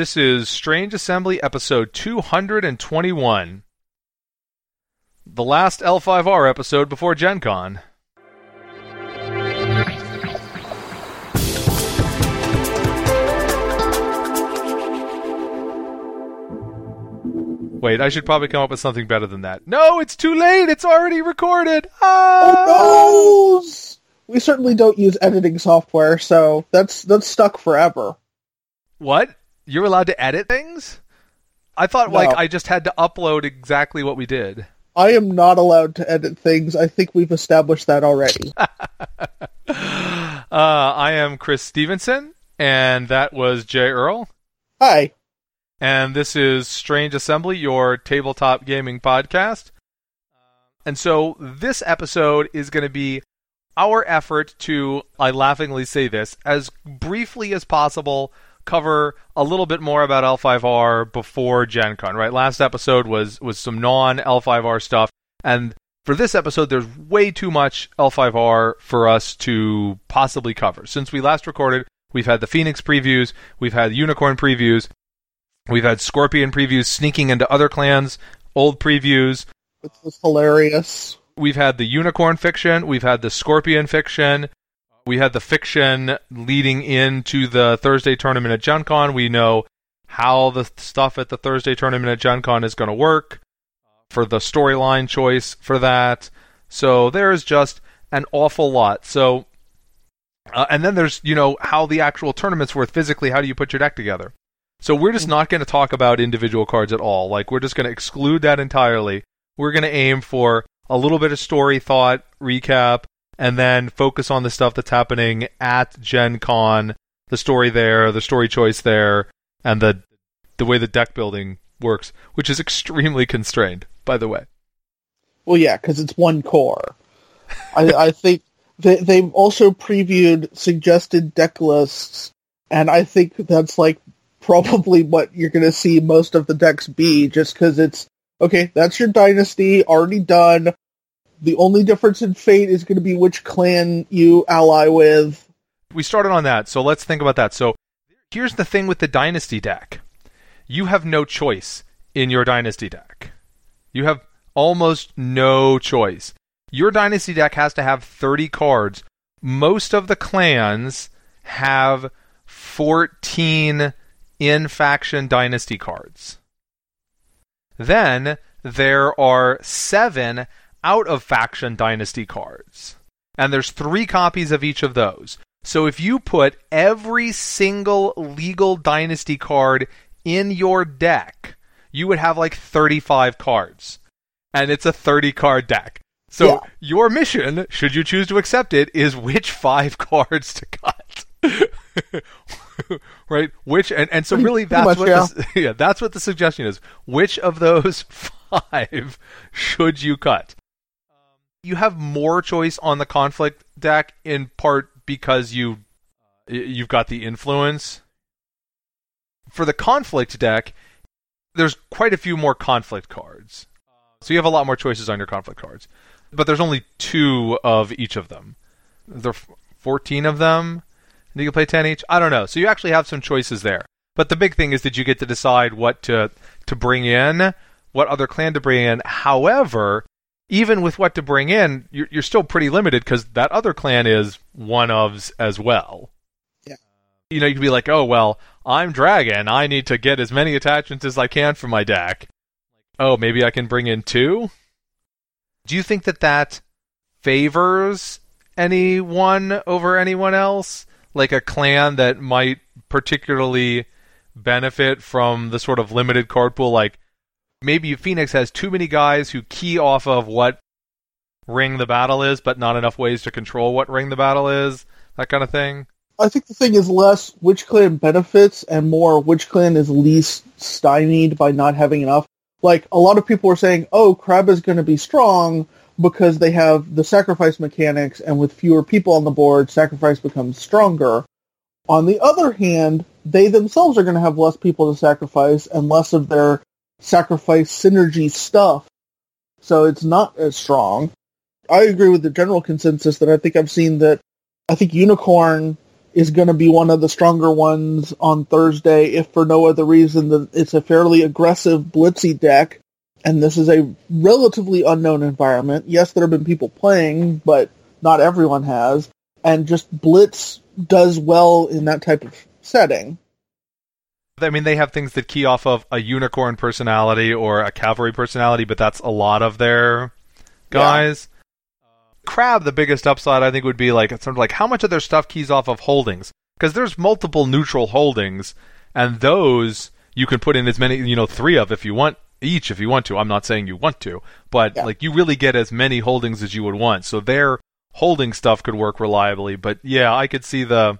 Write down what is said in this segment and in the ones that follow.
This is Strange Assembly episode 221. The last L5R episode before Gen Con. Wait, I should probably come up with something better than that. No, it's too late. It's already recorded. Ah! Oh no! We certainly don't use editing software, so that's that's stuck forever. What? You're allowed to edit things? I thought No. like I just had to upload exactly what we did. I am not allowed to edit things. I think we've established that already. Uh, I am Chris Stevenson, and that was Jay Earl. Hi. And this is Strange Assembly, your tabletop gaming podcast. And so this episode is going to be our effort to, I laughingly say this, as briefly as possible, cover a little bit more about L5R before Gen Con, right? Last episode was, was some non L5R stuff. And for this episode, there's way too much L5R for us to possibly cover. Since we last recorded, we've had the Phoenix previews, we've had Unicorn previews, we've had Scorpion previews sneaking into other clans, old previews, Which was hilarious. we've had the unicorn fiction, we've had the scorpion fiction, we had the fiction leading into the Thursday tournament at Gen Con. We know how the stuff at the Thursday tournament at Gen Con is going to work for the storyline choice for that. So there's just an awful lot. So, uh, and then there's, you know, how the actual tournament's worth physically. How do you put your deck together? So we're just not going to talk about individual cards at all. Like, we're just going to exclude that entirely. We're going to aim for a little bit of story thought recap and then focus on the stuff that's happening at Gen Con, the story there, the story choice there, and the the way the deck building works, which is extremely constrained, by the way. Well, yeah, because it's one core. I, I think they, they've also previewed suggested deck lists, and I think that's like probably what you're going to see most of the decks be, just because it's okay. That's your dynasty already done. The only difference in fate is going to be which clan you ally with. We started on that, so let's think about that. So here's the thing with the dynasty deck. You have no choice in your dynasty deck. You have almost no choice. Your dynasty deck has to have 30 cards. Most of the clans have 14 in faction dynasty cards. Then there are 7 out of faction dynasty cards. And there's 3 copies of each of those. So if you put every single legal dynasty card in your deck, you would have like 35 cards. And it's a 30 card deck. So Yeah. your mission, should you choose to accept it, is which five cards to cut. right? Which and, and so really that's much, what the, yeah, that's what the suggestion is. Which of those five should you cut? You have more choice on the conflict deck in part because you you've got the influence. For the conflict deck, there's quite a few more conflict cards. So you have a lot more choices on your conflict cards. But there's only two of each of them. There are 14 of them. And you can play 10 each. I don't know. So you actually have some choices there. But the big thing is that you get to decide what to to bring in, what other clan to bring in. However, even with what to bring in, you're, you're still pretty limited because that other clan is one ofs as well. Yeah. You know, you could be like, oh, well, I'm Dragon. I need to get as many attachments as I can for my deck. Oh, maybe I can bring in two? Do you think that that favors anyone over anyone else? Like a clan that might particularly benefit from the sort of limited card pool? Like maybe Phoenix has too many guys who key off of what ring the battle is, but not enough ways to control what ring the battle is? That kind of thing? I think the thing is less which clan benefits and more which clan is least stymied by not having enough. Like a lot of people were saying, "Oh, Crab is going to be strong because they have the sacrifice mechanics, and with fewer people on the board, sacrifice becomes stronger." On the other hand, they themselves are going to have less people to sacrifice and less of their sacrifice synergy stuff, so it's not as strong. I agree with the general consensus that I think I've seen that I think Unicorn is going to be one of the stronger ones on Thursday, if for no other reason than it's a fairly aggressive blitzy deck, and this is a relatively unknown environment. Yes, there have been people playing, but not everyone has, and just blitz does well in that type of setting. I mean, they have things that key off of a unicorn personality or a cavalry personality, but that's a lot of their guys. Yeah. Crab, the biggest upside I think would be like sort of like how much of their stuff keys off of holdings because there's multiple neutral holdings, and those you can put in as many, you know, three of if you want each if you want to. I'm not saying you want to, but yeah. like you really get as many holdings as you would want. So their holding stuff could work reliably. But yeah, I could see the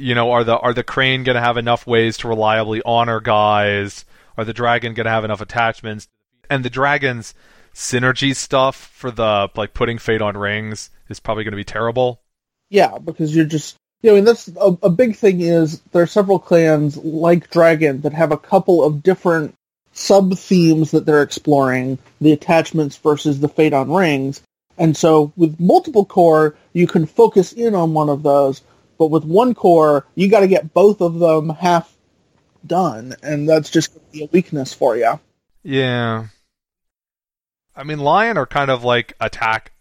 you know, are the are the crane going to have enough ways to reliably honor guys? Are the dragon going to have enough attachments? And the dragon's synergy stuff for the like putting fate on rings is probably going to be terrible. Yeah, because you're just you know, I mean that's a, a big thing is there are several clans like Dragon that have a couple of different sub themes that they're exploring, the attachments versus the fate on rings. And so with multiple core, you can focus in on one of those, but with one core, you got to get both of them half done, and that's just a weakness for you. Yeah. I mean, Lion are kind of like attack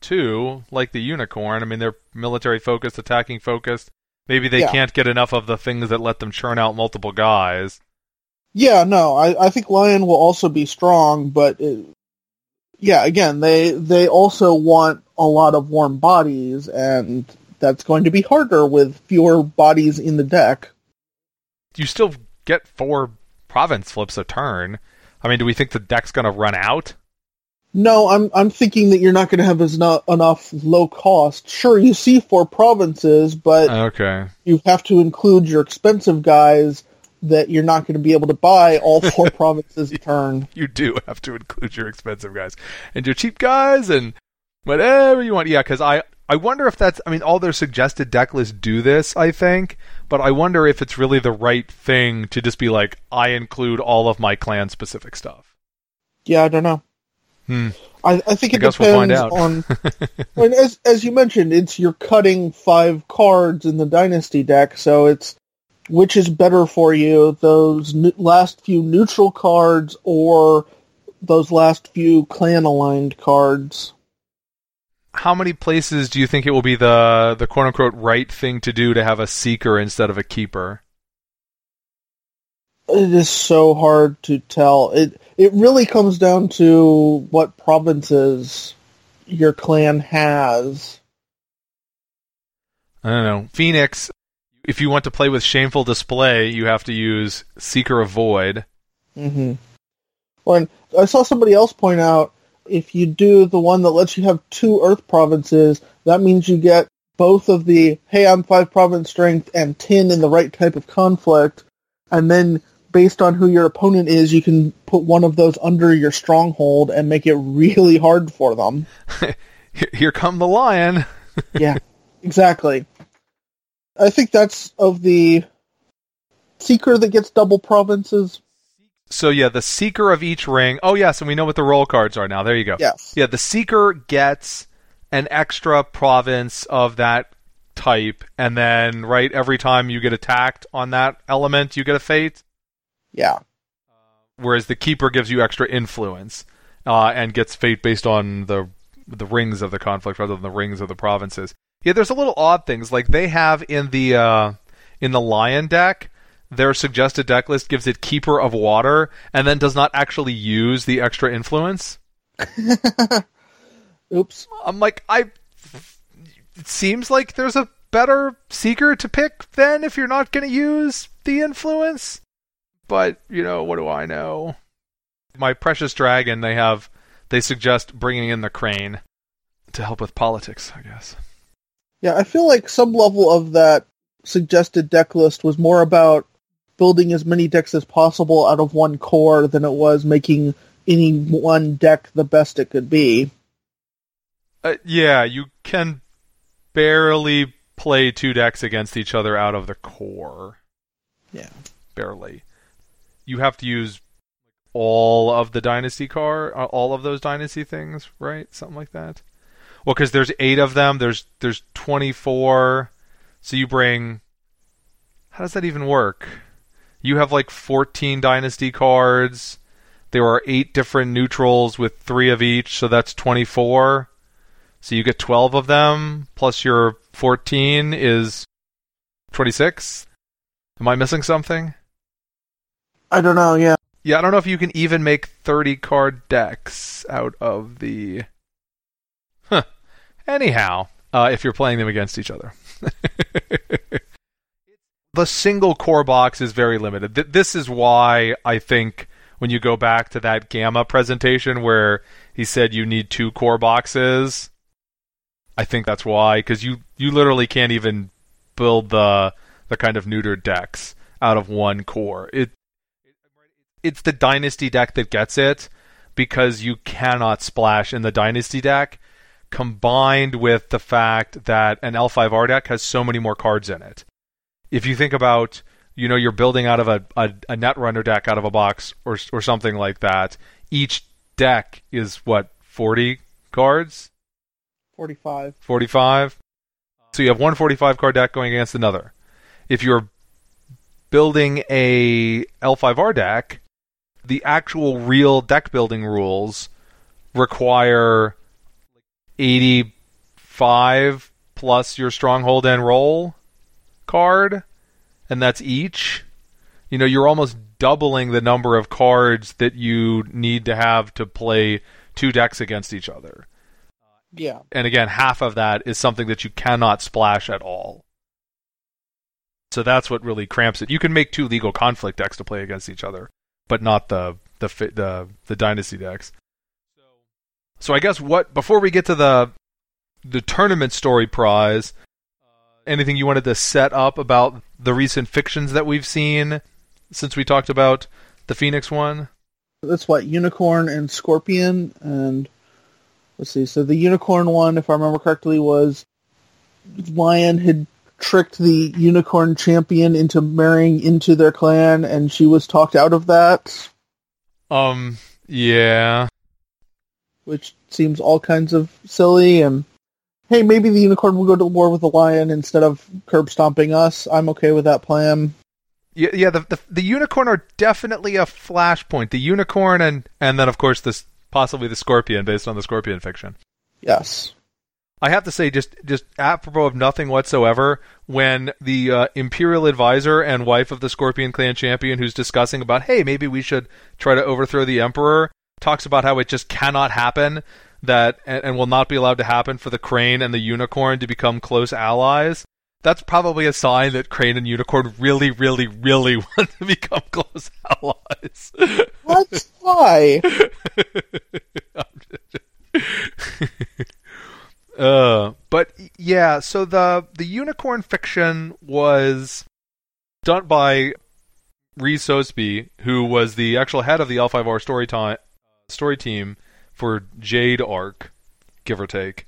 too, like the Unicorn. I mean, they're military focused, attacking focused. Maybe they yeah. can't get enough of the things that let them churn out multiple guys. Yeah, no, I, I think Lion will also be strong, but it, yeah, again, they they also want a lot of warm bodies, and that's going to be harder with fewer bodies in the deck. You still get four province flips a turn. I mean, do we think the deck's going to run out? No, I'm I'm thinking that you're not going to have as not enough low cost. Sure, you see four provinces, but okay, you have to include your expensive guys that you're not going to be able to buy all four provinces a turn. You do have to include your expensive guys and your cheap guys and whatever you want. Yeah, because I I wonder if that's. I mean, all their suggested deck lists do this. I think, but I wonder if it's really the right thing to just be like, I include all of my clan specific stuff. Yeah, I don't know. Hmm. I, I think it I depends we'll on. as as you mentioned, it's you're cutting five cards in the dynasty deck, so it's which is better for you, those last few neutral cards or those last few clan aligned cards. How many places do you think it will be the the quote unquote right thing to do to have a seeker instead of a keeper? It is so hard to tell. It it really comes down to what provinces your clan has. I don't know. Phoenix, if you want to play with Shameful Display, you have to use Seeker of Void. Mm-hmm. Well, I saw somebody else point out if you do the one that lets you have two Earth provinces, that means you get both of the hey, I'm five province strength and ten in the right type of conflict, and then based on who your opponent is, you can put one of those under your stronghold and make it really hard for them. Here come the lion. yeah, exactly. I think that's of the seeker that gets double provinces. So yeah, the seeker of each ring. Oh yes, and we know what the role cards are now. There you go. Yes. Yeah, the seeker gets an extra province of that type, and then right every time you get attacked on that element, you get a fate. Yeah. Whereas the keeper gives you extra influence uh, and gets fate based on the the rings of the conflict rather than the rings of the provinces. Yeah, there's a little odd things like they have in the uh, in the lion deck. Their suggested deck list gives it keeper of water and then does not actually use the extra influence. Oops. I'm like I. It seems like there's a better seeker to pick then if you're not going to use the influence. But, you know, what do I know? My precious dragon, they have, they suggest bringing in the crane to help with politics, I guess. Yeah, I feel like some level of that suggested deck list was more about building as many decks as possible out of one core than it was making any one deck the best it could be. Uh, yeah, you can barely play two decks against each other out of the core. Yeah. Barely you have to use all of the dynasty car, uh, all of those dynasty things, right? Something like that. Well, because there's eight of them. There's there's 24 So you bring. How does that even work? You have like 14 dynasty cards. There are eight different neutrals with three of each, so that's 24. So you get 12 of them, plus your 14 is 26. Am I missing something? I don't know. Yeah. Yeah, I don't know if you can even make 30 card decks out of the. Huh. Anyhow, uh, if you're playing them against each other. the single core box is very limited. Th- this is why I think when you go back to that Gamma presentation where he said you need two core boxes, I think that's why because you you literally can't even build the the kind of neutered decks out of one core. It it's the dynasty deck that gets it because you cannot splash in the dynasty deck combined with the fact that an L5R deck has so many more cards in it. If you think about, you know, you're building out of a, a, a Netrunner deck out of a box or or something like that, each deck is what 40 cards, 45. 45. So you have one 45 card deck going against another. If you're building a L5R deck, the actual real deck building rules require 85 plus your stronghold and role card, and that's each. You know, you're almost doubling the number of cards that you need to have to play two decks against each other. Yeah. And again, half of that is something that you cannot splash at all. So that's what really cramps it. You can make two legal conflict decks to play against each other, but not the the the the dynasty decks. So I guess what before we get to the the tournament story prize, anything you wanted to set up about the recent fictions that we've seen since we talked about the Phoenix one? That's what unicorn and scorpion and let's see. So the unicorn one, if I remember correctly, was Lion had tricked the unicorn champion into marrying into their clan, and she was talked out of that. Um. Yeah. Which seems all kinds of silly. And hey, maybe the unicorn will go to war with the lion instead of curb stomping us. I'm okay with that plan. Yeah, yeah. The, the the unicorn are definitely a flashpoint. The unicorn and and then of course this possibly the scorpion based on the scorpion fiction. Yes. I have to say, just just apropos of nothing whatsoever, when the uh, imperial advisor and wife of the Scorpion Clan champion, who's discussing about, hey, maybe we should try to overthrow the emperor, talks about how it just cannot happen, that and, and will not be allowed to happen for the crane and the unicorn to become close allies. That's probably a sign that crane and unicorn really, really, really want to become close allies. That's why. Uh, but yeah, so the the unicorn fiction was done by Rhys Sosby, who was the actual head of the L5R story time story team for Jade Arc, give or take.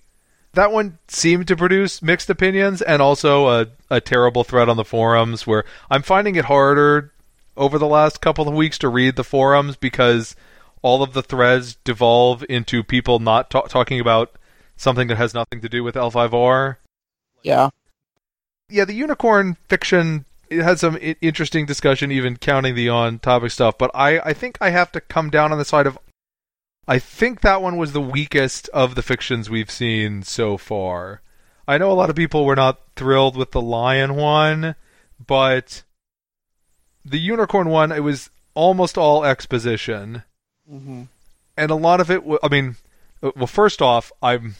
That one seemed to produce mixed opinions and also a, a terrible thread on the forums where I'm finding it harder over the last couple of weeks to read the forums because all of the threads devolve into people not ta- talking about something that has nothing to do with L5R. Yeah. Yeah, the unicorn fiction it had some I- interesting discussion, even counting the on-topic stuff. But I, I think I have to come down on the side of. I think that one was the weakest of the fictions we've seen so far. I know a lot of people were not thrilled with the lion one, but the unicorn one, it was almost all exposition, Mm-hmm. and a lot of it. I mean, uh, well, first off, I'm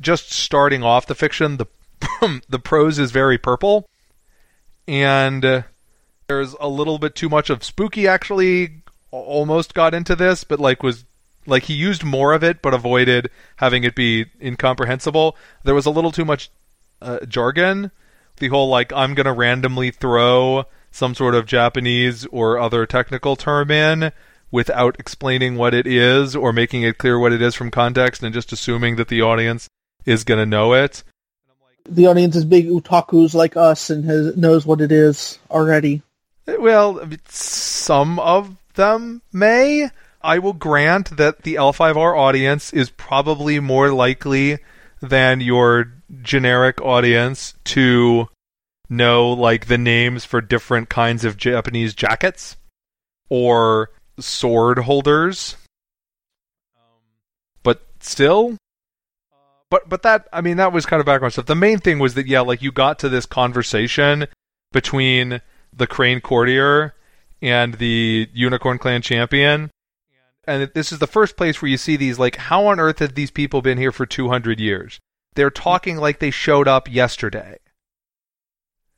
just starting off the fiction. The the prose is very purple, and uh, there's a little bit too much of spooky. Actually, almost got into this, but like was like he used more of it, but avoided having it be incomprehensible. There was a little too much uh, jargon. The whole like I'm gonna randomly throw some sort of Japanese or other technical term in without explaining what it is or making it clear what it is from context and just assuming that the audience is going to know it. The audience is big otakus like us and has, knows what it is already. Well, some of them may. I will grant that the L5R audience is probably more likely than your generic audience to know like the names for different kinds of Japanese jackets or sword holders. Um, but still but but that I mean that was kind of background stuff. The main thing was that yeah, like you got to this conversation between the Crane courtier and the Unicorn Clan champion. And this is the first place where you see these like how on earth have these people been here for 200 years? They're talking like they showed up yesterday.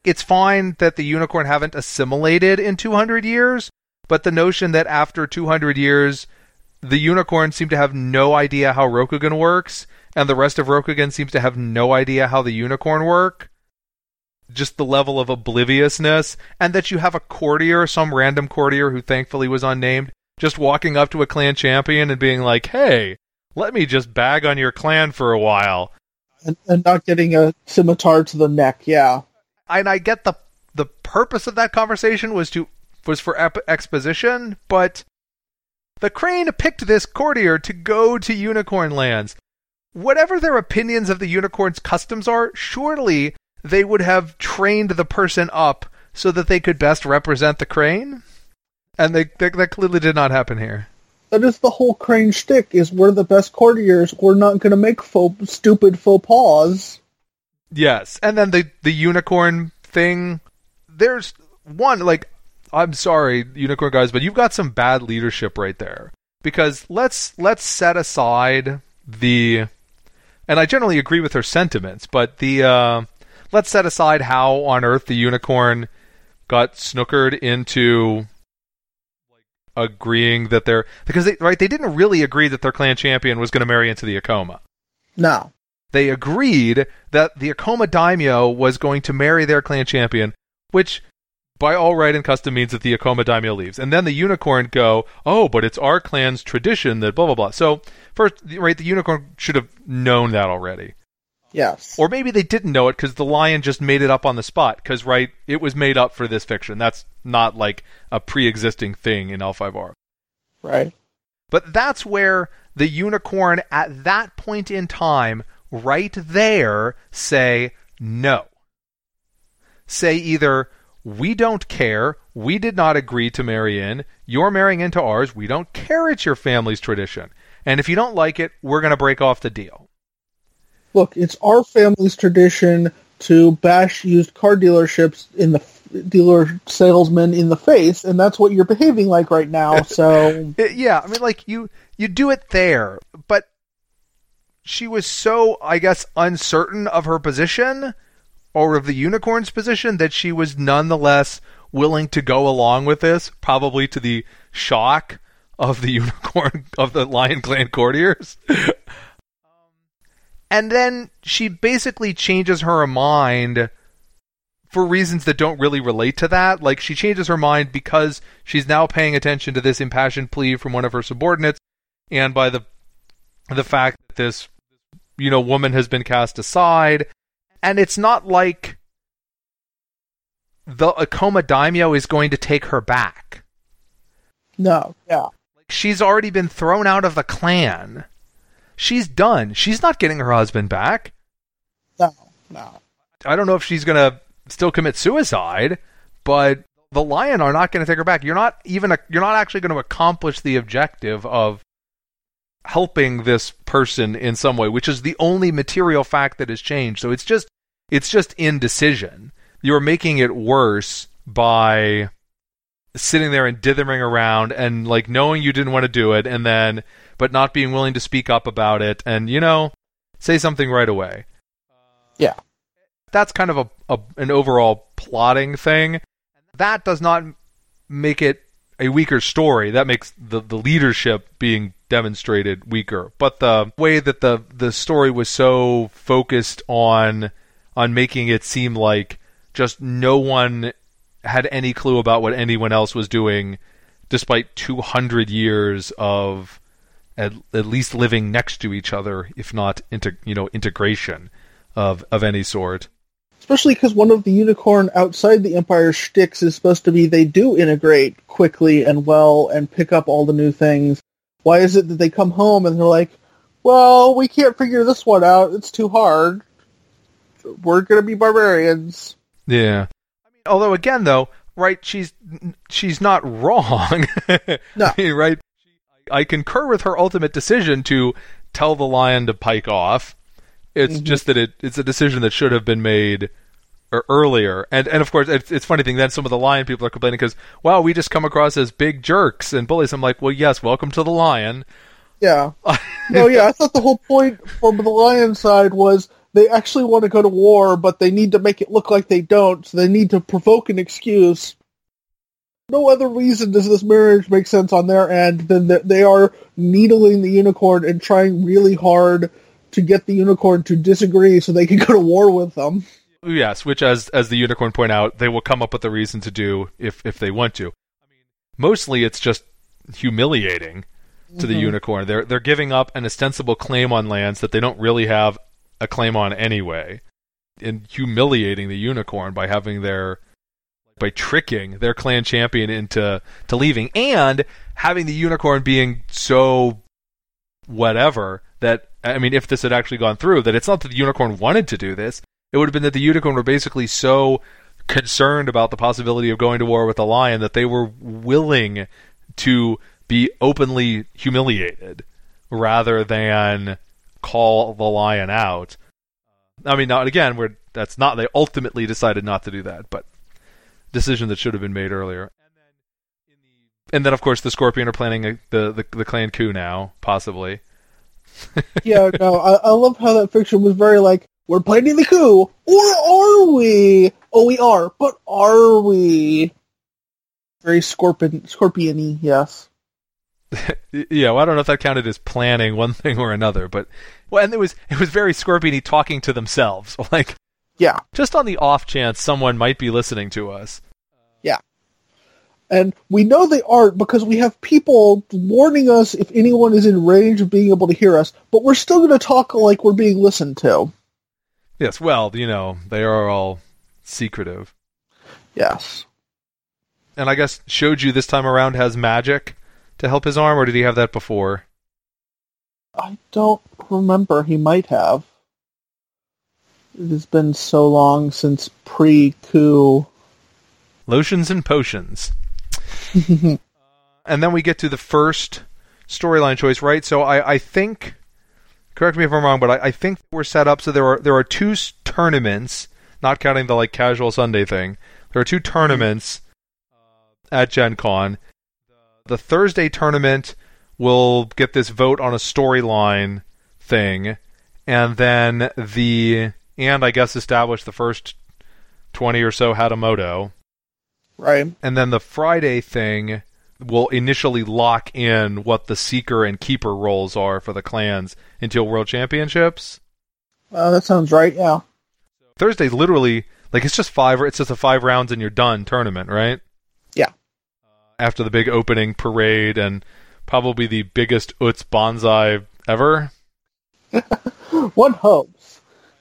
It's fine that the unicorn haven't assimilated in 200 years, but the notion that after 200 years the unicorn seem to have no idea how Rokugan works and the rest of Rokugan seems to have no idea how the unicorn work just the level of obliviousness, and that you have a courtier, some random courtier who thankfully was unnamed, just walking up to a clan champion and being like, hey, let me just bag on your clan for a while. And, and not getting a scimitar to the neck, yeah. And I get the the purpose of that conversation was to was for ep- exposition, but the crane picked this courtier to go to unicorn lands. Whatever their opinions of the unicorn's customs are, surely they would have trained the person up so that they could best represent the crane. And they, they that clearly did not happen here. That is the whole crane shtick. Is we're the best courtiers. We're not going to make faux, stupid faux pas. Yes, and then the the unicorn thing. There's one like I'm sorry, unicorn guys, but you've got some bad leadership right there. Because let's let's set aside the, and I generally agree with her sentiments, but the uh, let's set aside how on earth the unicorn got snookered into agreeing that they're because they right they didn't really agree that their clan champion was going to marry into the Ikoma. No. They agreed that the Ikoma daimyo was going to marry their clan champion, which by all right and custom means that the Ikoma daimyo leaves. And then the unicorn go, "Oh, but it's our clan's tradition that blah blah blah." So, first right the unicorn should have known that already. Yes. Or maybe they didn't know it because the lion just made it up on the spot. Because, right, it was made up for this fiction. That's not like a pre existing thing in L5R. Right. But that's where the unicorn at that point in time, right there, say no. Say either, we don't care, we did not agree to marry in, you're marrying into ours, we don't care it's your family's tradition. And if you don't like it, we're going to break off the deal look, it's our family's tradition to bash used car dealerships in the dealer salesman in the face, and that's what you're behaving like right now. So yeah, I mean, like you you do it there, but she was so, I guess, uncertain of her position or of the unicorn's position that she was nonetheless willing to go along with this, probably to the shock of the unicorn of the Lion Clan courtiers. And then she basically changes her mind for reasons that don't really relate to that. Like she changes her mind because she's now paying attention to this impassioned plea from one of her subordinates and by the the fact that this you know woman has been cast aside and it's not like the Ikoma daimyo is going to take her back. No, yeah. Like she's already been thrown out of the clan. She's done. She's not getting her husband back. No, no. I don't know if she's going to still commit suicide, but the lion are not going to take her back. You're not even a, you're not actually going to accomplish the objective of helping this person in some way, which is the only material fact that has changed. So it's just it's just indecision. You're making it worse by sitting there and dithering around and like knowing you didn't want to do it and then but not being willing to speak up about it and you know say something right away. Yeah. That's kind of a, a an overall plotting thing. That does not make it a weaker story. That makes the, the leadership being demonstrated weaker. But the way that the the story was so focused on on making it seem like just no one had any clue about what anyone else was doing despite 200 years of at, at least living next to each other, if not inter, you know integration of of any sort. Especially because one of the unicorn outside the Empire shticks is supposed to be they do integrate quickly and well and pick up all the new things. Why is it that they come home and they're like, "Well, we can't figure this one out. It's too hard. We're gonna be barbarians." Yeah. I mean, although again, though, right? She's she's not wrong. No. I mean, right? I concur with her ultimate decision to tell the lion to pike off. It's Mhm. just that it it's a decision that should have been made e- earlier. And and of course, it's, it's funny thing. Then some of the lion people are complaining because, wow, we just come across as big jerks and bullies. I'm like, well, yes, welcome to the lion. Yeah. No, yeah, I thought the whole point from the lion side was they actually want to go to war, but they need to make it look like they don't, so they need to provoke an excuse. No other reason does this marriage make sense on their end than that they are needling the unicorn and trying really hard to get the unicorn to disagree so they can go to war with them. Yes, which as as the unicorn point out, they will come up with a reason to do if if they want to. I mean, mostly it's just humiliating to the Mhm. unicorn. They're they're giving up an ostensible claim on lands that they don't really have a claim on anyway, and humiliating the unicorn by having their by tricking their clan champion into to leaving and having the unicorn being so whatever that I mean if this had actually gone through that it's not that the unicorn wanted to do this it would have been that the unicorn were basically so concerned about the possibility of going to war with the lion that they were willing to be openly humiliated rather than call the lion out. I mean, now again, we're that's not they ultimately decided not to do that, but decision that should have been made earlier. And then, of course, the Scorpion are planning a, the, the the clan coup now, possibly. yeah, no, I, I love how that fiction was very like, we're planning the coup, or are we? Oh, we are, but are we? Very scorpion, scorpion-y, yes. yeah, well, I don't know if that counted as planning one thing or another, but well, and it was it was very Scorpiony talking to themselves, like Yeah, just on the off chance someone might be listening to us. Yeah. And we know they aren't because we have people warning us if anyone is in range of being able to hear us, but we're still going to talk like we're being listened to. Yes, well, you know, they are all secretive, Yes. and I guess Shoju this time around has magic to help his arm, or did he have that before? I don't remember. He might have. It has been so long since pre-coup. Lotions and potions. and then we get to the first storyline choice, right? So I, I think, correct me if I'm wrong, but I, I think we're set up so there are there are two tournaments, not counting the like casual Sunday thing. There are two tournaments uh, at Gen Con. The Thursday tournament will get this vote on a storyline thing, and then the and I guess establish the first twenty or so Hatamoto right. and then the Friday thing will initially lock in what the seeker and keeper roles are for the clans until World Championships. Uh, that sounds right. Yeah. Thursday's literally like it's just five. It's just a five rounds and you're done tournament, right? Yeah. After the big opening parade and probably the biggest Utz banzai ever. One hopes.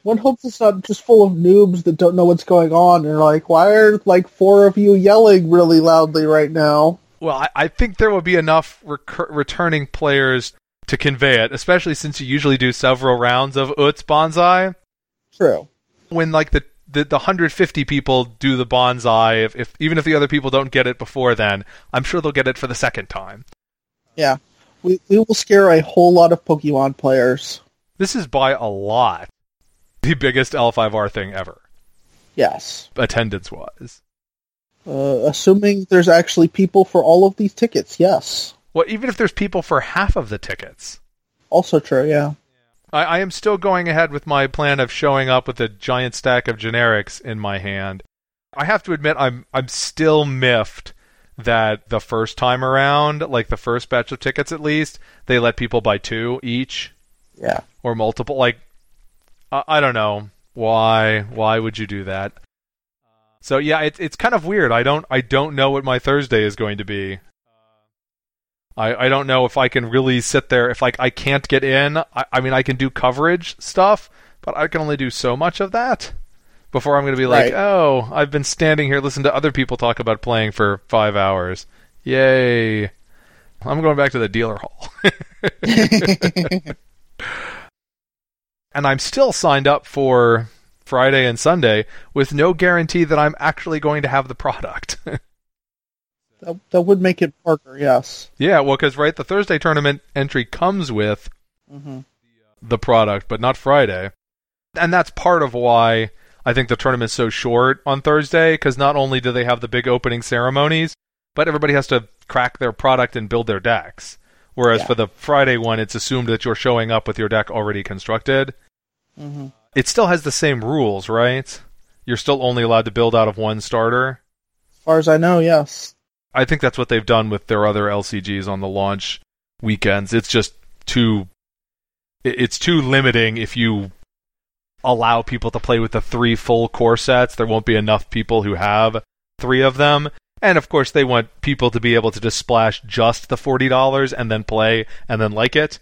One hopes it's not just full of noobs that don't know what's going on and are like, why are like four of you yelling really loudly right now? Well, I, I think there will be enough recur- returning players to convey it, especially since you usually do several rounds of Utz banzai. True. when like the the, the 150 people do the banzai if, if even if the other people don't get it before then i'm sure they'll get it for the second time Yeah. We, we will scare a whole lot of Pokemon players. this is by a lot the biggest l5r thing ever Yes. attendance wise Uh, assuming there's actually people for all of these tickets, yes. well even if there's people for half of the tickets Also true, yeah. I, I am still going ahead with my plan of showing up with a giant stack of generics in my hand. I have to admit, I'm I'm still miffed that the first time around, like the first batch of tickets at least, they let people buy two each Yeah. or multiple. Like, I, I don't know why. Why would you do that? So yeah, it's it's kind of weird. I don't I don't know what my Thursday is going to be. I, I don't know if I can really sit there if like I can't get in. I, I mean I can do coverage stuff, but I can only do so much of that before I'm going to be like, Right. oh, I've been standing here listening to other people talk about playing for five hours. Yay! I'm going back to the dealer hall. and I'm still signed up for Friday and Sunday with no guarantee that I'm actually going to have the product. That, that would make it harder, yes. yeah, well, because right, the Thursday tournament entry comes with hmm the product, but not Friday. And that's part of why I think the tournament's so short on Thursday, because not only do they have the big opening ceremonies, but everybody has to crack their product and build their decks. Whereas Yeah. for the Friday one, it's assumed that you're showing up with your deck already constructed. Hmm It still has the same rules, right? You're still only allowed to build out of one starter. As far as I know, yes. I think that's what they've done with their other LCGs on the launch weekends. It's just too it's too limiting if you allow people to play with the three full core sets. There won't be enough people who have three of them. And of course they want people to be able to just splash just the $40 and then play and then like it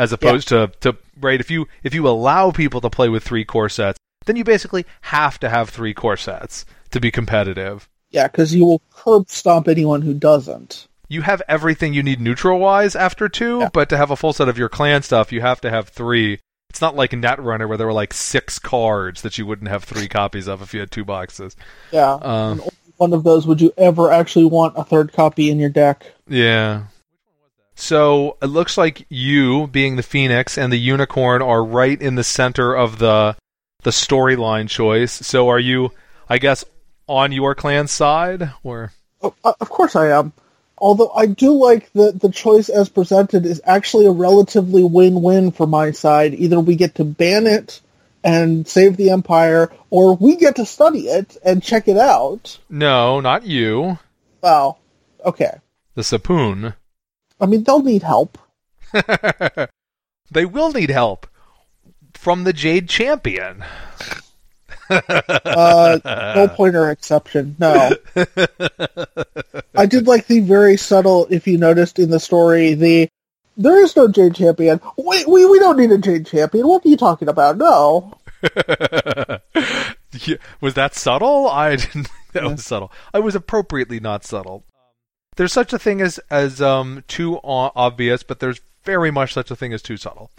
as opposed to to right if you if you allow people to play with three core sets, then you basically have to have three core sets to be competitive. Yeah, because you will curb stomp anyone who doesn't. you have everything you need neutral wise after two, Yeah. but to have a full set of your clan stuff, you have to have three. It's not like Netrunner where there were like six cards that you wouldn't have three copies of if you had two boxes. Yeah. Um, one of those would you ever actually want a third copy in your deck. yeah. So it looks like you, being the Phoenix and the Unicorn, are right in the center of the the storyline choice. So are you, I guess, on your clan's side, or Oh, uh, of course I am. Although I do like that the choice as presented is actually a relatively win-win for my side. Either we get to ban it and save the empire, or we get to study it and check it out. no, not you, Well, Okay. the Sapoon. I mean, they'll need help. they will need help from the Jade Champion. Uh, no pointer exception. No. I did like the very subtle, if you noticed in the story, the there is no Jade Champion. We, we, we don't need a Jade Champion. What are you talking about? No. Yeah, was that subtle? I didn't think that was subtle. I was appropriately not subtle. There's such a thing as as um too o- obvious, but there's very much such a thing as too subtle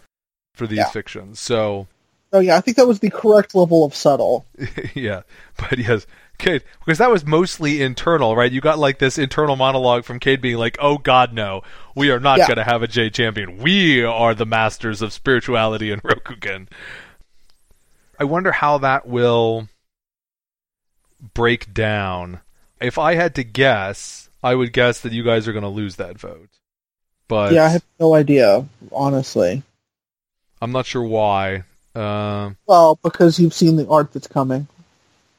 for these Yeah. fictions. So Oh yeah, I think that was the correct level of subtle. yeah, but yes, Kaede, because that was mostly internal, right? You got like this internal monologue from Kaede being like, "Oh God, no, we are not Yeah. going to have a J champion. We are the masters of spirituality and Rokugan." I wonder how that will break down. If I had to guess, I would guess that you guys are going to lose that vote, but yeah, I have no idea, honestly. I'm not sure why. Um Well, because you've seen the art that's coming.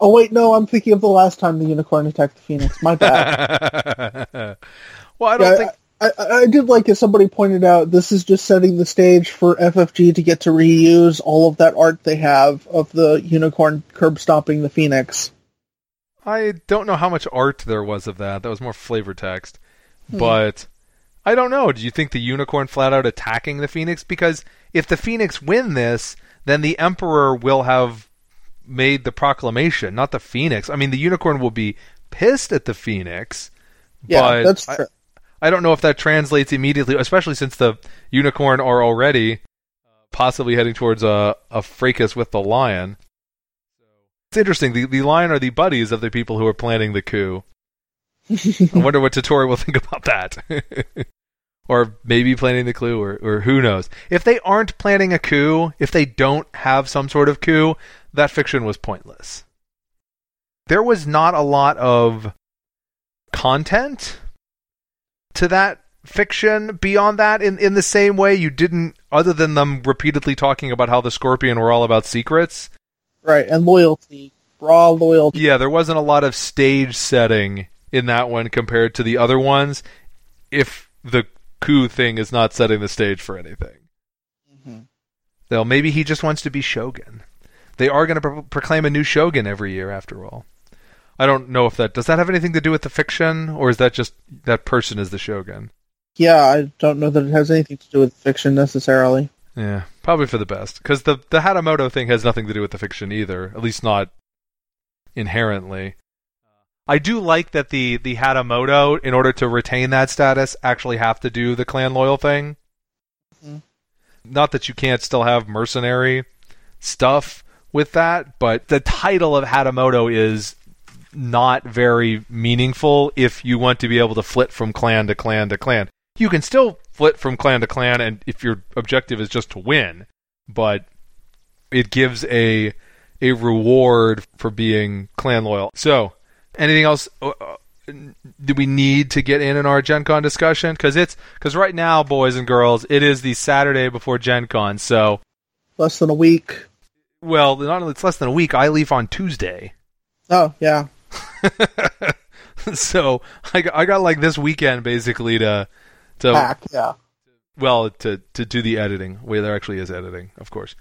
Oh wait, no, I'm thinking of the last time the unicorn attacked the phoenix. My bad. well, I don't Yeah, think. I, I, I did like as somebody pointed out, this is just setting the stage for FFG to get to reuse all of that art they have of the unicorn curb stomping the phoenix. I don't know how much art there was of that. That was more flavor text. Hmm. But I don't know. Do you think the unicorn flat out attacking the phoenix? Because if the phoenix win this, then the emperor will have made the proclamation, not the phoenix. I mean, the unicorn will be pissed at the phoenix. Yeah, but that's I- I don't know if that translates immediately, especially since the unicorn are already possibly heading towards a, a fracas with the lion. It's interesting. The, the lion are the buddies of the people who are planning the coup. I wonder what Toturi will think about that. or maybe planning the coup, or, or who knows. If they aren't planning a coup, if they don't have some sort of coup, that fiction was pointless. There was not a lot of content to that fiction beyond that in, in the same way you didn't other than them repeatedly talking about how the scorpion were all about secrets right, and loyalty. Raw loyalty. yeah there wasn't a lot of stage setting in that one compared to the other ones if the coup thing is not setting the stage for anything Mhm. well maybe he just wants to be shogun they are going to pro- proclaim a new shogun every year after all i don't know if that does that have anything to do with the fiction or is that just that person is the shogun Yeah, I don't know that it has anything to do with fiction necessarily. Yeah, probably for the best because the the Hatamoto thing has nothing to do with the fiction either, at least not inherently. I do like that the the Hatamoto, in order to retain that status, actually have to do the clan loyal thing. Mhm. Not that you can't still have mercenary stuff, with that, but the title of Hatamoto is not very meaningful if you want to be able to flit from clan to clan to clan. You can still flit from clan to clan, and if your objective is just to win, but it gives a a reward for being clan loyal. So, anything else? Uh, uh, do we need to get in in our Gen Con discussion? Because it's because right now, boys and girls, it is the Saturday before Gen Con. So, less than a week. Well, not only it's less than a week. I leave on Tuesday. Oh yeah. so I I got like this weekend basically to to Pack, yeah. well to to do the editing. Where there actually is editing, of course.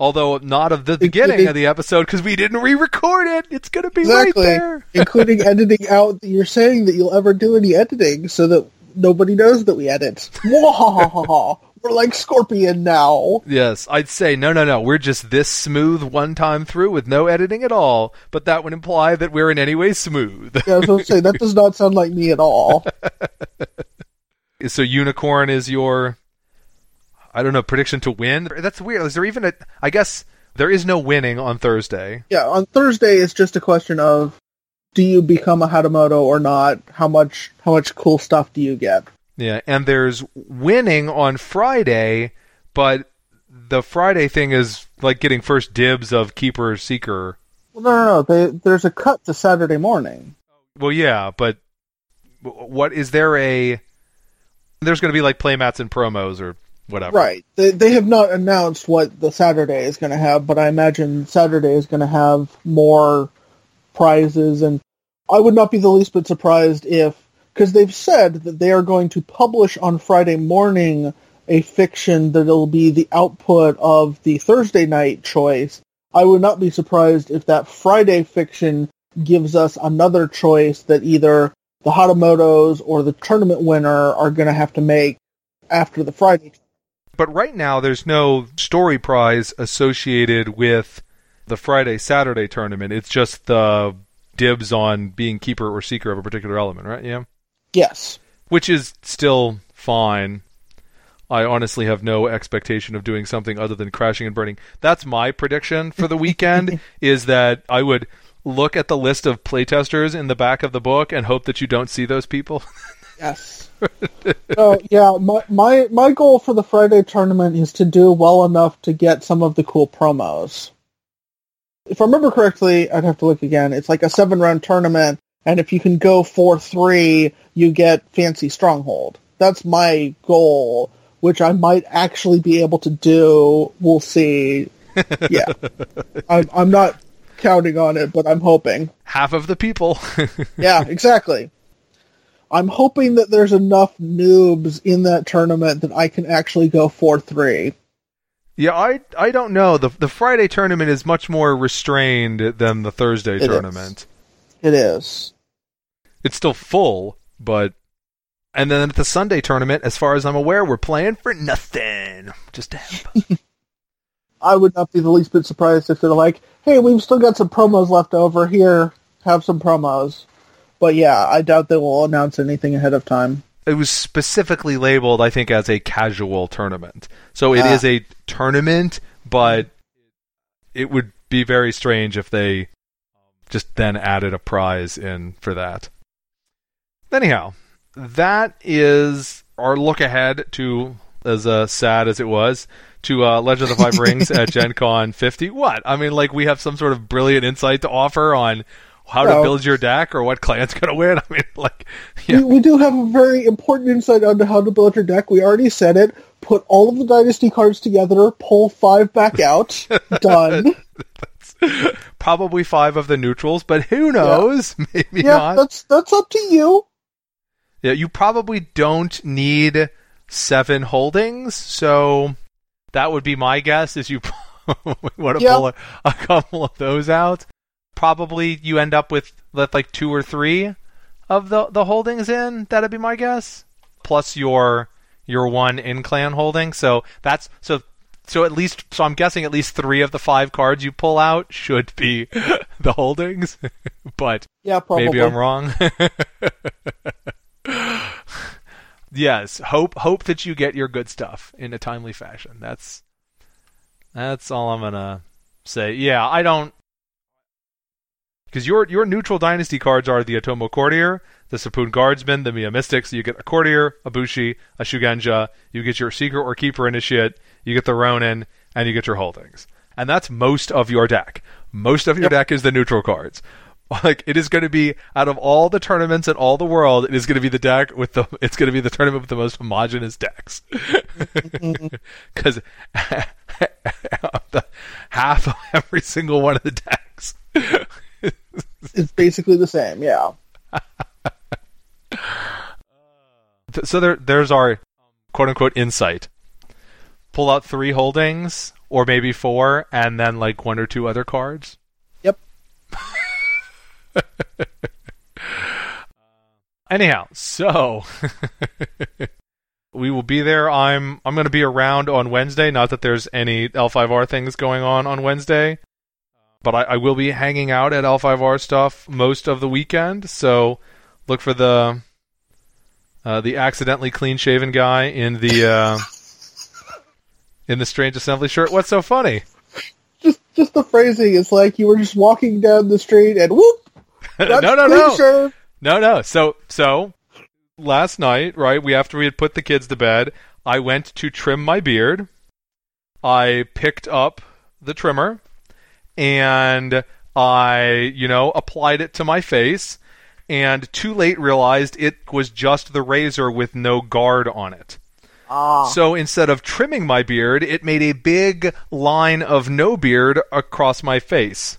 Although not of the beginning of the episode because we didn't re-record it. It's gonna be exactly. right there, including editing out. You're saying that you'll ever do any editing so that nobody knows that we edit. We're like Scorpion now. Yes, I'd say no, no, no. We're just this smooth one time through with no editing at all. But that would imply that we're in any way smooth. yeah, I was going to say that does not sound like me at all. So unicorn is your, I don't know, prediction to win. That's weird. Is there even a? I guess there is no winning on Thursday. Yeah, on Thursday it's just a question of do you become a Hatamoto or not? How much how much cool stuff do you get? Yeah, and there's winning on Friday, but the Friday thing is like getting first dibs of keeper seeker. Well, no, no, no. They, there's a cut to Saturday morning. Well, yeah, but what is there a? There's going to be like playmats and promos or whatever. Right. They they have not announced what the Saturday is going to have, but I imagine Saturday is going to have more prizes, and I would not be the least bit surprised if because they've said that they are going to publish on Friday morning a fiction that'll be the output of the Thursday night choice. I would not be surprised if that Friday fiction gives us another choice that either the Hatamotos or the tournament winner are going to have to make after the Friday. But right now, there's no story prize associated with the Friday Saturday tournament. It's just the dibs on being keeper or seeker of a particular element, right? Yeah. Yes. Which is still fine. I honestly have no expectation of doing something other than crashing and burning. That's my prediction for the weekend is that I would look at the list of playtesters in the back of the book and hope that you don't see those people. yes. so yeah, my, my my goal for the Friday tournament is to do well enough to get some of the cool promos. If I remember correctly, I'd have to look again. It's like a seven round tournament and if you can go 4-3, you get Fancy Stronghold. That's my goal, which I might actually be able to do. We'll see. Yeah. I'm, I'm not counting on it, but I'm hoping. Half of the people. yeah, exactly. I'm hoping that there's enough noobs in that tournament that I can actually go 4-3. Yeah, I I don't know. The the Friday tournament is much more restrained than the Thursday It tournament. is. It is. It's still full, but and then at the Sunday tournament, as far as I'm aware, we're playing for nothing. Just to have I would not be the least bit surprised if they're like, "Hey, we've still got some promos left over. Here, have some promos." But yeah, I doubt they will announce anything ahead of time. it was specifically labeled, I think, as a casual tournament. So it is Ah. a tournament, but it would be very strange if they just then added a prize in for that. Anyhow, that is our look ahead to, as uh, sad as it was, to uh, Legend of the Five Rings at Gen Con 50. What? I mean, like, we have some sort of brilliant insight to offer on how to build your deck or what clan's going to win. I mean, like, yeah. We, we do have a very important insight onto how to build your deck. We already said it. Put all of the dynasty cards together, pull five back out. Done. probably five of the neutrals, but who knows? Maybe yeah, not. that's that's up to you. Yeah, you probably don't need seven holdings, so that would be my guess. Is you want to Yeah. pull a, a couple of those out? Probably you end up with with like two or three of the the holdings in. That'd be my guess. Plus your your one in clan holding. So that's so so at least so I'm guessing at least three of the five cards you pull out should be the holdings. but Yeah, probably. Maybe I'm wrong. Yes, hope hope that you get your good stuff in a timely fashion. That's that's all I'm gonna say, yeah, I don't. Because your your neutral dynasty cards are the Otomo Courtier, the Seppun Guardsman, the Miya Mystics. You get a Courtier, a Bushi, a Shugenja. You get your Seeker or Keeper Initiate. You get the Ronin, and you get your holdings. And that's most of your deck. Most of your Yep. deck is the neutral cards. Like it is going to be out of all the tournaments in all the world, it is going to be the deck with the. It's going to be the tournament with the most homogenous decks. Because half of every single one of the decks It's basically the same. Yeah. So there there's our quote unquote insight. Pull out three holdings or maybe four and then like one or two other cards. Anyhow, so we will be there. I'm I'm going to be around on Wednesday. Not that there's any L5R things going on on Wednesday, but I, I will be hanging out at L5R stuff most of the weekend. So look for the uh, the accidentally clean shaven guy in the uh, in the strange assembly shirt. What's so funny? Just just the phrasing It's like you were just walking down the street and whoop. no, no, no. shirt. No, no. So, so last night, right? We after we had put the kids to bed, I went to trim my beard. I picked up the trimmer, and I, you know, applied it to my face, and too late realized it was just the razor with no guard on it. Ah. So instead of trimming my beard, it made a big line of no beard across my face,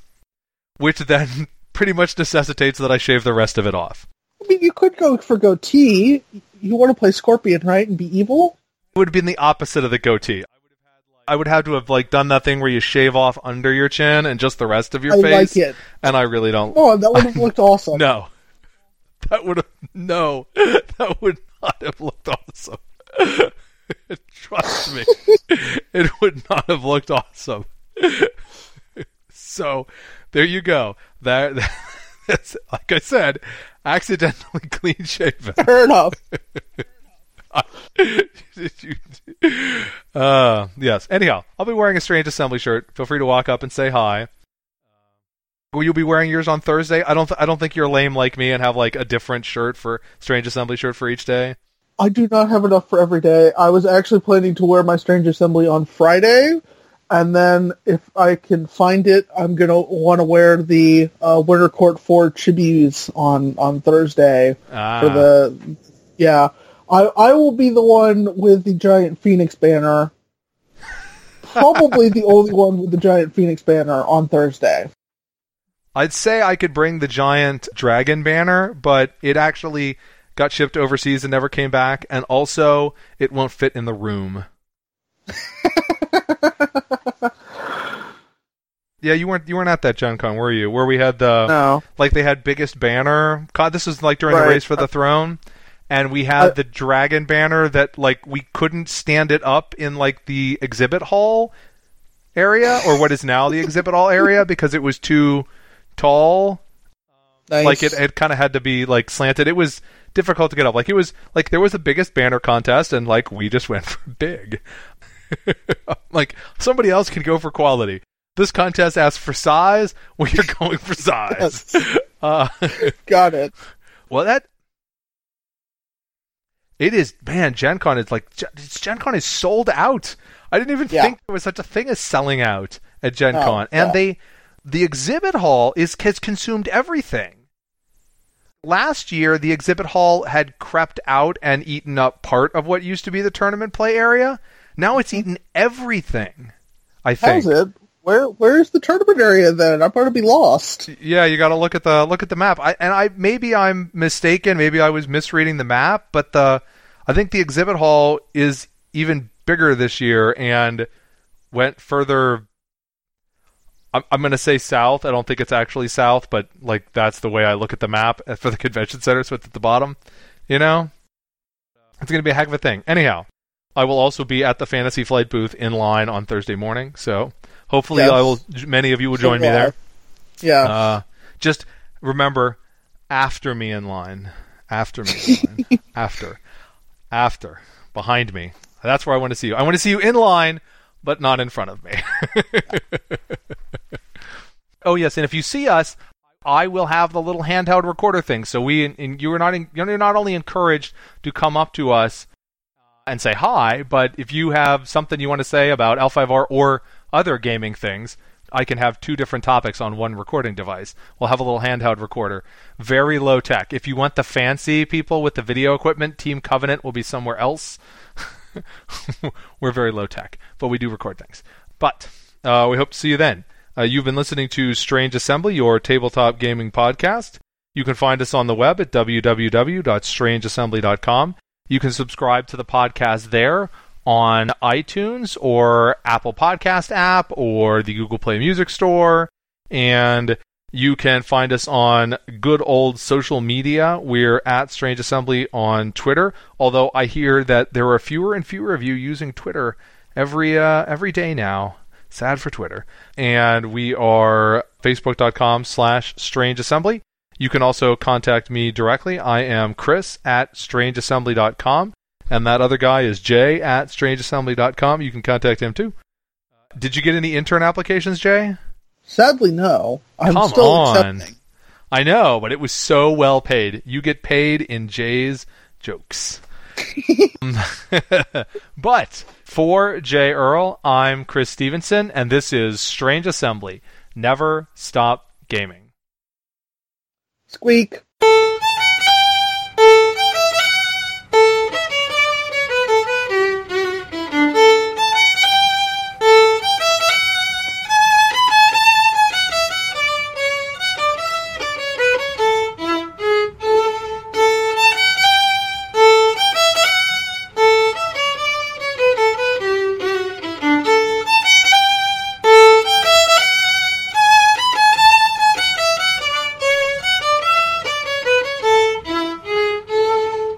which then pretty much necessitates that I shave the rest of it off. I mean, you could go for goatee. You want to play Scorpion, right, and be evil? It would have been the opposite of the goatee. I would have had to have like done that thing where you shave off under your chin and just the rest of your I face. like it. And I really don't. Oh, that would have looked awesome. No, that would have no. That would not have looked awesome. Trust me, it would not have looked awesome. so there you go. That that's like I said, accidentally clean shaven. Fair enough. uh, yes. Anyhow, I'll be wearing a strange assembly shirt. Feel free to walk up and say hi. Will you be wearing yours on Thursday? I don't. Th- I don't think you're lame like me and have like a different shirt for strange assembly shirt for each day. I do not have enough for every day. I was actually planning to wear my Strange Assembly on Friday, and then if I can find it, I'm gonna want to wear the uh, Winter Court Four Chibis on on Thursday Ah, for the. Yeah, I I will be the one with the giant Phoenix banner. Probably the only one with the giant Phoenix banner on Thursday. I'd say I could bring the giant dragon banner, but it actually got shipped overseas and never came back, and also it won't fit in the room. Yeah, you weren't you weren't at that Gen Con, were you? Where we had the No. like they had biggest banner. God, this was like during the race for the throne, and we had Uh, the dragon banner that like we couldn't stand it up in like the exhibit hall area or what is now the exhibit hall area because it was too tall. Nice. Like it, it kind of had to be like slanted. It was difficult to get up. Like it was like there was the biggest banner contest, and like we just went for big. like somebody else can go for quality. This contest asks for size. We are going for size. Yes. Uh, Got it. well, that it is man. Gen Con is like Gen Con is sold out. I didn't even Yeah. think there was such a thing as selling out at Gen No, Con, and yeah. they the exhibit hall is has consumed everything. Last year, the exhibit hall had crept out and eaten up part of what used to be the tournament play area. Now it's eaten everything. I think. How's it? Where where's the tournament area then? I'm going to be lost. Yeah, you got to look at the look at the map. I and I maybe I'm mistaken. Maybe I was misreading the map, but the I think the exhibit hall is even bigger this year and went further. I'm, I'm going to say south. I don't think it's actually south, but like that's the way I look at the map for the convention center. So it's at the bottom. You know, it's going to be a heck of a thing. Anyhow, I will also be at the Fantasy Flight booth in line on Thursday morning. So hopefully, Yes. I will. Many of you will join me there. Yeah. Uh, just remember, after me in line, after me in line, after, after, behind me. That's where I want to see you. I want to see you in line, but not in front of me. Oh yes, and if you see us, I will have the little handheld recorder thing. So we and you are not you're not only encouraged to come up to us and say hi, but if you have something you want to say about L5R or other gaming things, I can have two different topics on one recording device. We'll have a little handheld recorder. Very low tech. If you want the fancy people with the video equipment, Team Covenant will be somewhere else. We're very low tech, but we do record things. But uh, we hope to see you then. Uh, you've been listening to Strange Assembly, your tabletop gaming podcast. You can find us on the web at www.strangeassembly.com. You can subscribe to the podcast there on iTunes or Apple Podcast app or the Google Play Music Store. And you can find us on good old social media. We're at Strange Assembly on Twitter. Although I hear that there are fewer and fewer of you using Twitter every uh, every day now. Sad for Twitter. And we are facebook.com slash strange assembly. You can also contact me directly. I am Chris at strangeassembly.com. And that other guy is Jay at strangeassembly.com. You can contact him too. Uh, did you get any intern applications, Jay? Sadly, no. I'm Come still on. accepting. I know, but it was so well paid. You get paid in Jay's jokes. Um, but for Jay Earl, I'm Chris Stevenson, and this is Strange Assembly. Never stop gaming. Squeak.